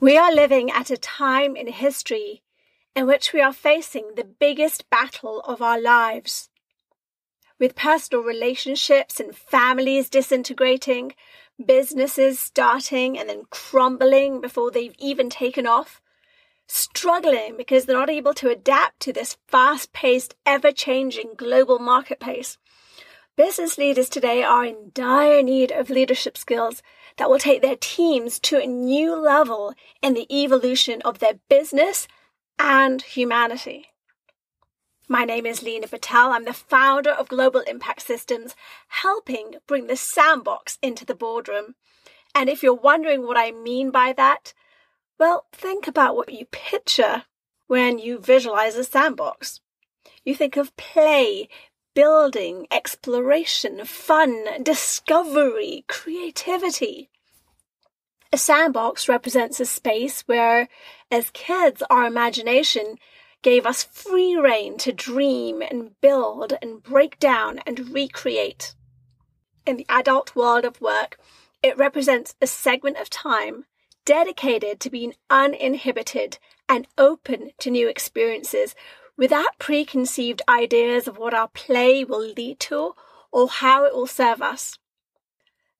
We are living at a time in history in which we are facing the biggest battle of our lives. With personal relationships and families disintegrating, businesses starting and then crumbling before they've even taken off, struggling because they're not able to adapt to this fast paced, ever changing global marketplace. Business leaders today are in dire need of leadership skills that will take their teams to a new level in the evolution of their business and humanity. My name is Lena Patel. I'm the founder of Global Impact Systems, helping bring the sandbox into the boardroom. And if you're wondering what I mean by that, well, think about what you picture when you visualize a sandbox. You think of play, building, exploration, fun, discovery, creativity. A sandbox represents a space where, as kids, our imagination gave us free rein to dream and build and break down and recreate. In the adult world of work, it represents a segment of time dedicated to being uninhibited and open to new experiences without preconceived ideas of what our play will lead to or how it will serve us.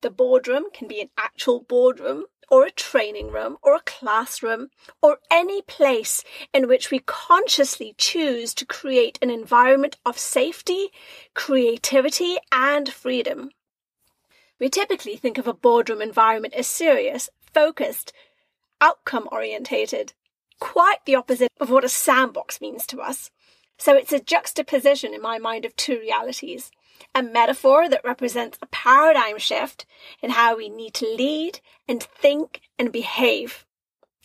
The boardroom can be an actual boardroom or a training room or a classroom or any place in which we consciously choose to create an environment of safety, creativity, and freedom. We typically think of a boardroom environment as serious, focused, outcome orientated, quite the opposite of what a sandbox means to us. So it's a juxtaposition in my mind of two realities a metaphor that represents a paradigm shift in how we need to lead and think and behave.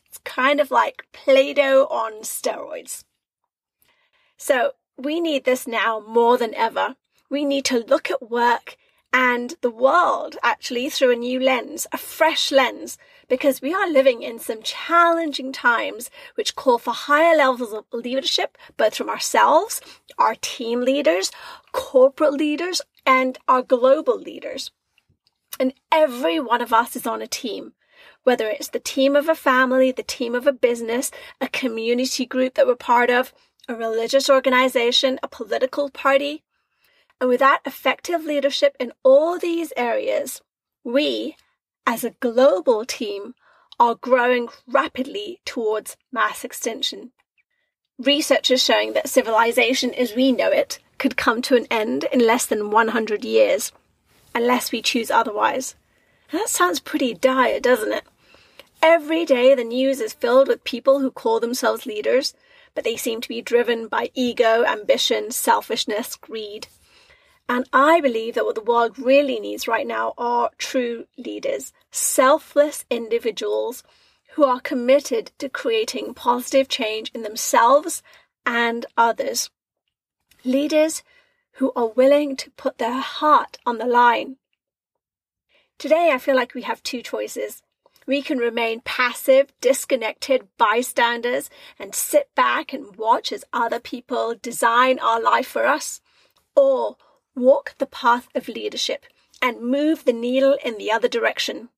It's kind of like Play Doh on steroids. So we need this now more than ever. We need to look at work and the world actually through a new lens, a fresh lens, because we are living in some challenging times which call for higher levels of leadership, both from ourselves, our team leaders, corporate leaders, and our global leaders. And every one of us is on a team, whether it's the team of a family, the team of a business, a community group that we're part of, a religious organization, a political party, and without effective leadership in all these areas, we, as a global team, are growing rapidly towards mass extinction. Research is showing that civilization as we know it could come to an end in less than 100 years, unless we choose otherwise. that sounds pretty dire, doesn't it? Every day the news is filled with people who call themselves leaders, but they seem to be driven by ego, ambition, selfishness, greed, and I believe that what the world really needs right now are true leaders, selfless individuals who are committed to creating positive change in themselves and others. Leaders who are willing to put their heart on the line. Today, I feel like we have two choices. We can remain passive, disconnected bystanders and sit back and watch as other people design our life for us. Or walk the path of leadership and move the needle in the other direction.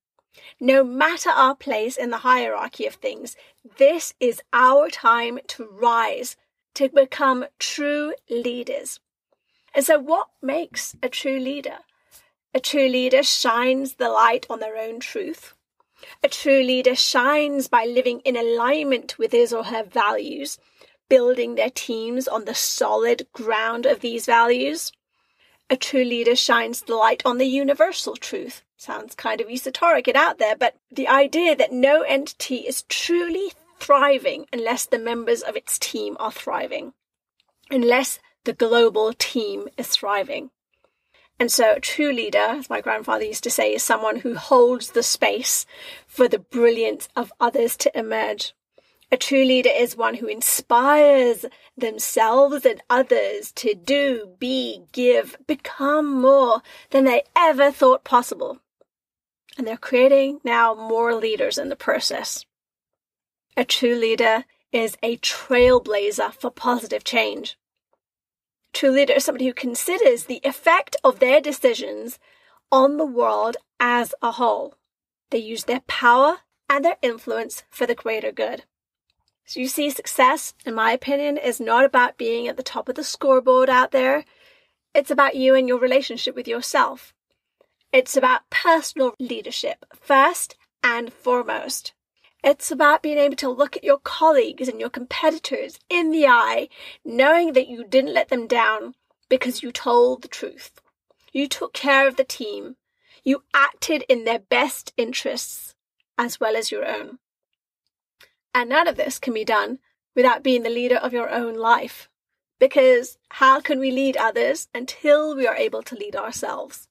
No matter our place in the hierarchy of things, this is our time to rise, to become true leaders. And so, what makes a true leader? A true leader shines the light on their own truth. A true leader shines by living in alignment with his or her values, building their teams on the solid ground of these values. A true leader shines the light on the universal truth. Sounds kind of esoteric and out there, but the idea that no entity is truly thriving unless the members of its team are thriving, unless the global team is thriving. And so, a true leader, as my grandfather used to say, is someone who holds the space for the brilliance of others to emerge. A true leader is one who inspires themselves and others to do, be, give, become more than they ever thought possible. And they're creating now more leaders in the process. A true leader is a trailblazer for positive change. A true leader is somebody who considers the effect of their decisions on the world as a whole. They use their power and their influence for the greater good. So you see, success, in my opinion, is not about being at the top of the scoreboard out there. It's about you and your relationship with yourself. It's about personal leadership, first and foremost. It's about being able to look at your colleagues and your competitors in the eye, knowing that you didn't let them down because you told the truth. You took care of the team. You acted in their best interests as well as your own. And none of this can be done without being the leader of your own life. Because how can we lead others until we are able to lead ourselves?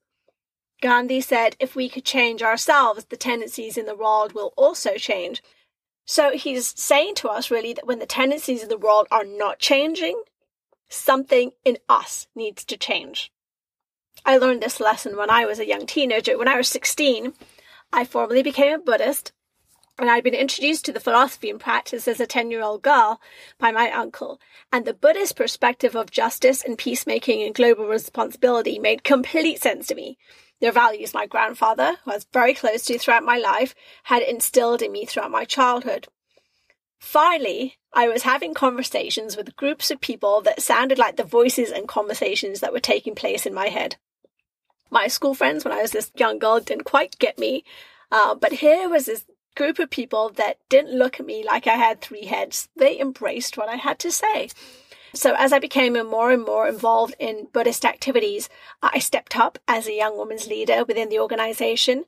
Gandhi said if we could change ourselves, the tendencies in the world will also change. So he's saying to us really that when the tendencies in the world are not changing, something in us needs to change. I learned this lesson when I was a young teenager. When I was 16, I formally became a Buddhist and I'd been introduced to the philosophy and practice as a 10 year old girl by my uncle. And the Buddhist perspective of justice and peacemaking and global responsibility made complete sense to me. Their values my grandfather, who I was very close to throughout my life, had instilled in me throughout my childhood. Finally, I was having conversations with groups of people that sounded like the voices and conversations that were taking place in my head. My school friends, when I was this young girl, didn't quite get me, uh, but here was this group of people that didn't look at me like I had three heads. They embraced what I had to say. So as I became more and more involved in Buddhist activities, I stepped up as a young woman's leader within the organization.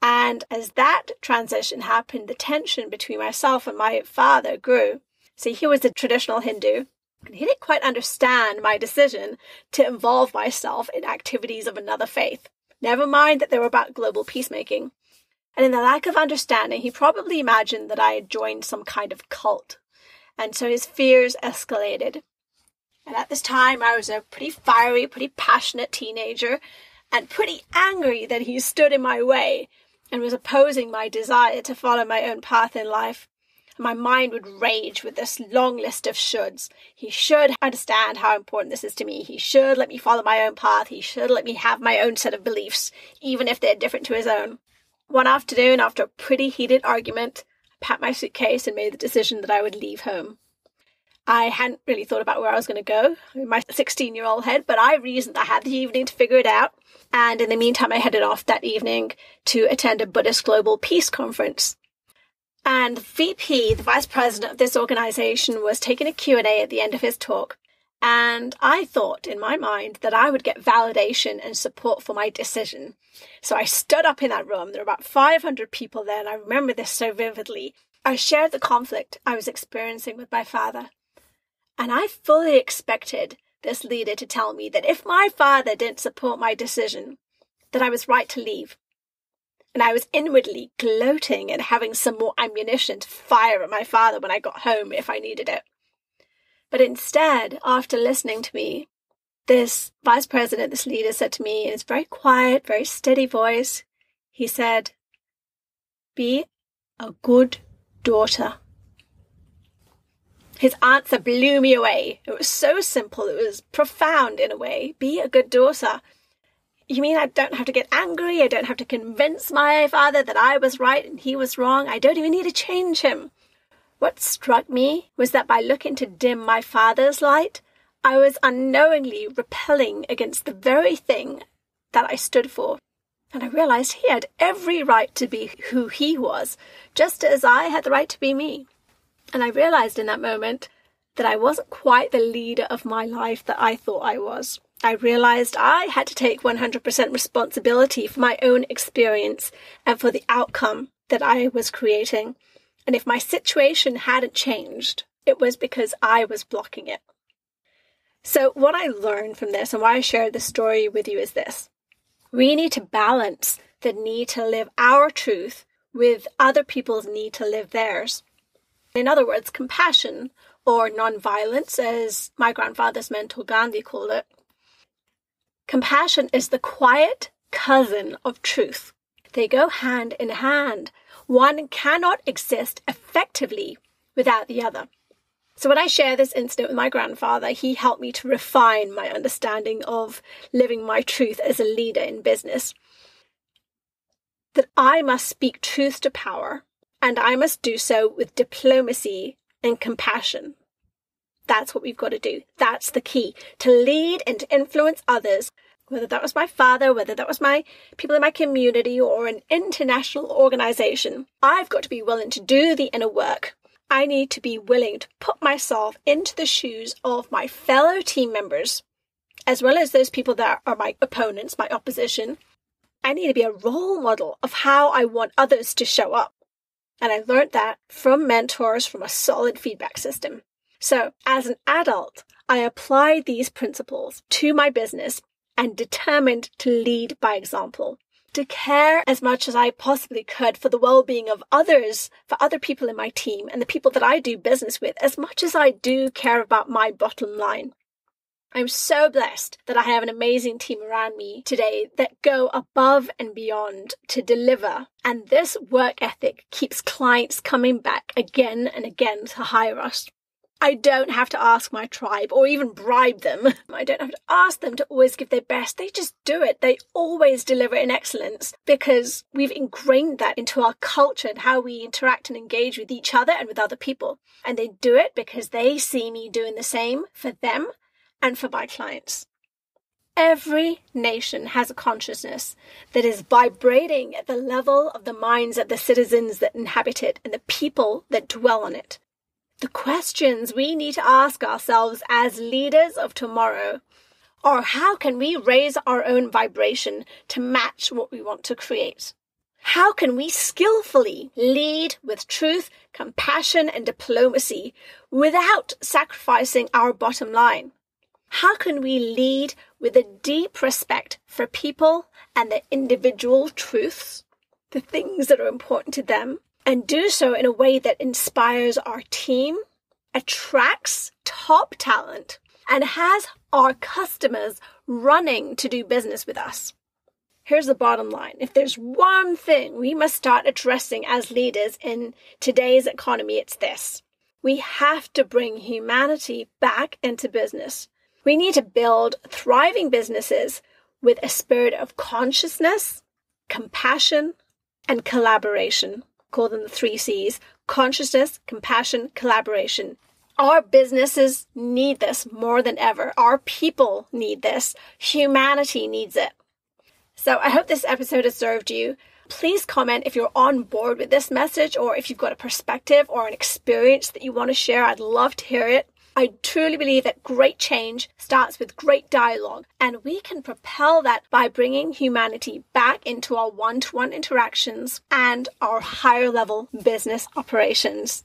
And as that transition happened, the tension between myself and my father grew. See, he was a traditional Hindu, and he didn't quite understand my decision to involve myself in activities of another faith. Never mind that they were about global peacemaking. And in the lack of understanding, he probably imagined that I had joined some kind of cult. And so his fears escalated. And at this time, I was a pretty fiery, pretty passionate teenager, and pretty angry that he stood in my way and was opposing my desire to follow my own path in life. My mind would rage with this long list of shoulds. He should understand how important this is to me. He should let me follow my own path. He should let me have my own set of beliefs, even if they're different to his own. One afternoon, after a pretty heated argument, I packed my suitcase and made the decision that I would leave home. I hadn't really thought about where I was going to go in my 16 year old head, but I reasoned I had the evening to figure it out. And in the meantime, I headed off that evening to attend a Buddhist Global Peace Conference. And VP, the vice president of this organization, was taking a Q&A at the end of his talk. And I thought in my mind that I would get validation and support for my decision. So I stood up in that room. There were about 500 people there, and I remember this so vividly. I shared the conflict I was experiencing with my father. And I fully expected this leader to tell me that if my father didn't support my decision, that I was right to leave. And I was inwardly gloating and having some more ammunition to fire at my father when I got home if I needed it. But instead, after listening to me, this vice president, this leader said to me in his very quiet, very steady voice, he said, Be a good daughter. His answer blew me away. It was so simple, it was profound in a way. Be a good daughter. You mean I don't have to get angry? I don't have to convince my father that I was right and he was wrong? I don't even need to change him. What struck me was that by looking to dim my father's light, I was unknowingly repelling against the very thing that I stood for. And I realized he had every right to be who he was, just as I had the right to be me. And I realized in that moment that I wasn't quite the leader of my life that I thought I was. I realized I had to take 100% responsibility for my own experience and for the outcome that I was creating. And if my situation hadn't changed, it was because I was blocking it. So, what I learned from this and why I shared this story with you is this we need to balance the need to live our truth with other people's need to live theirs. In other words, compassion or non-violence, as my grandfather's mentor Gandhi called it. Compassion is the quiet cousin of truth. They go hand in hand. One cannot exist effectively without the other. So when I share this incident with my grandfather, he helped me to refine my understanding of living my truth as a leader in business. That I must speak truth to power And I must do so with diplomacy and compassion. That's what we've got to do. That's the key to lead and to influence others. Whether that was my father, whether that was my people in my community or an international organization, I've got to be willing to do the inner work. I need to be willing to put myself into the shoes of my fellow team members, as well as those people that are my opponents, my opposition. I need to be a role model of how I want others to show up. And I learned that from mentors from a solid feedback system. So as an adult, I applied these principles to my business and determined to lead by example, to care as much as I possibly could for the well-being of others, for other people in my team and the people that I do business with, as much as I do care about my bottom line. I'm so blessed that I have an amazing team around me today that go above and beyond to deliver. And this work ethic keeps clients coming back again and again to hire us. I don't have to ask my tribe or even bribe them. I don't have to ask them to always give their best. They just do it. They always deliver in excellence because we've ingrained that into our culture and how we interact and engage with each other and with other people. And they do it because they see me doing the same for them and for my clients. Every nation has a consciousness that is vibrating at the level of the minds of the citizens that inhabit it and the people that dwell on it. The questions we need to ask ourselves as leaders of tomorrow are how can we raise our own vibration to match what we want to create? How can we skillfully lead with truth, compassion, and diplomacy without sacrificing our bottom line? How can we lead with a deep respect for people and their individual truths, the things that are important to them, and do so in a way that inspires our team, attracts top talent, and has our customers running to do business with us? Here's the bottom line. If there's one thing we must start addressing as leaders in today's economy, it's this. We have to bring humanity back into business. We need to build thriving businesses with a spirit of consciousness, compassion, and collaboration. Call them the three C's consciousness, compassion, collaboration. Our businesses need this more than ever. Our people need this. Humanity needs it. So I hope this episode has served you. Please comment if you're on board with this message or if you've got a perspective or an experience that you want to share. I'd love to hear it. I truly believe that great change starts with great dialogue, and we can propel that by bringing humanity back into our one to one interactions and our higher level business operations.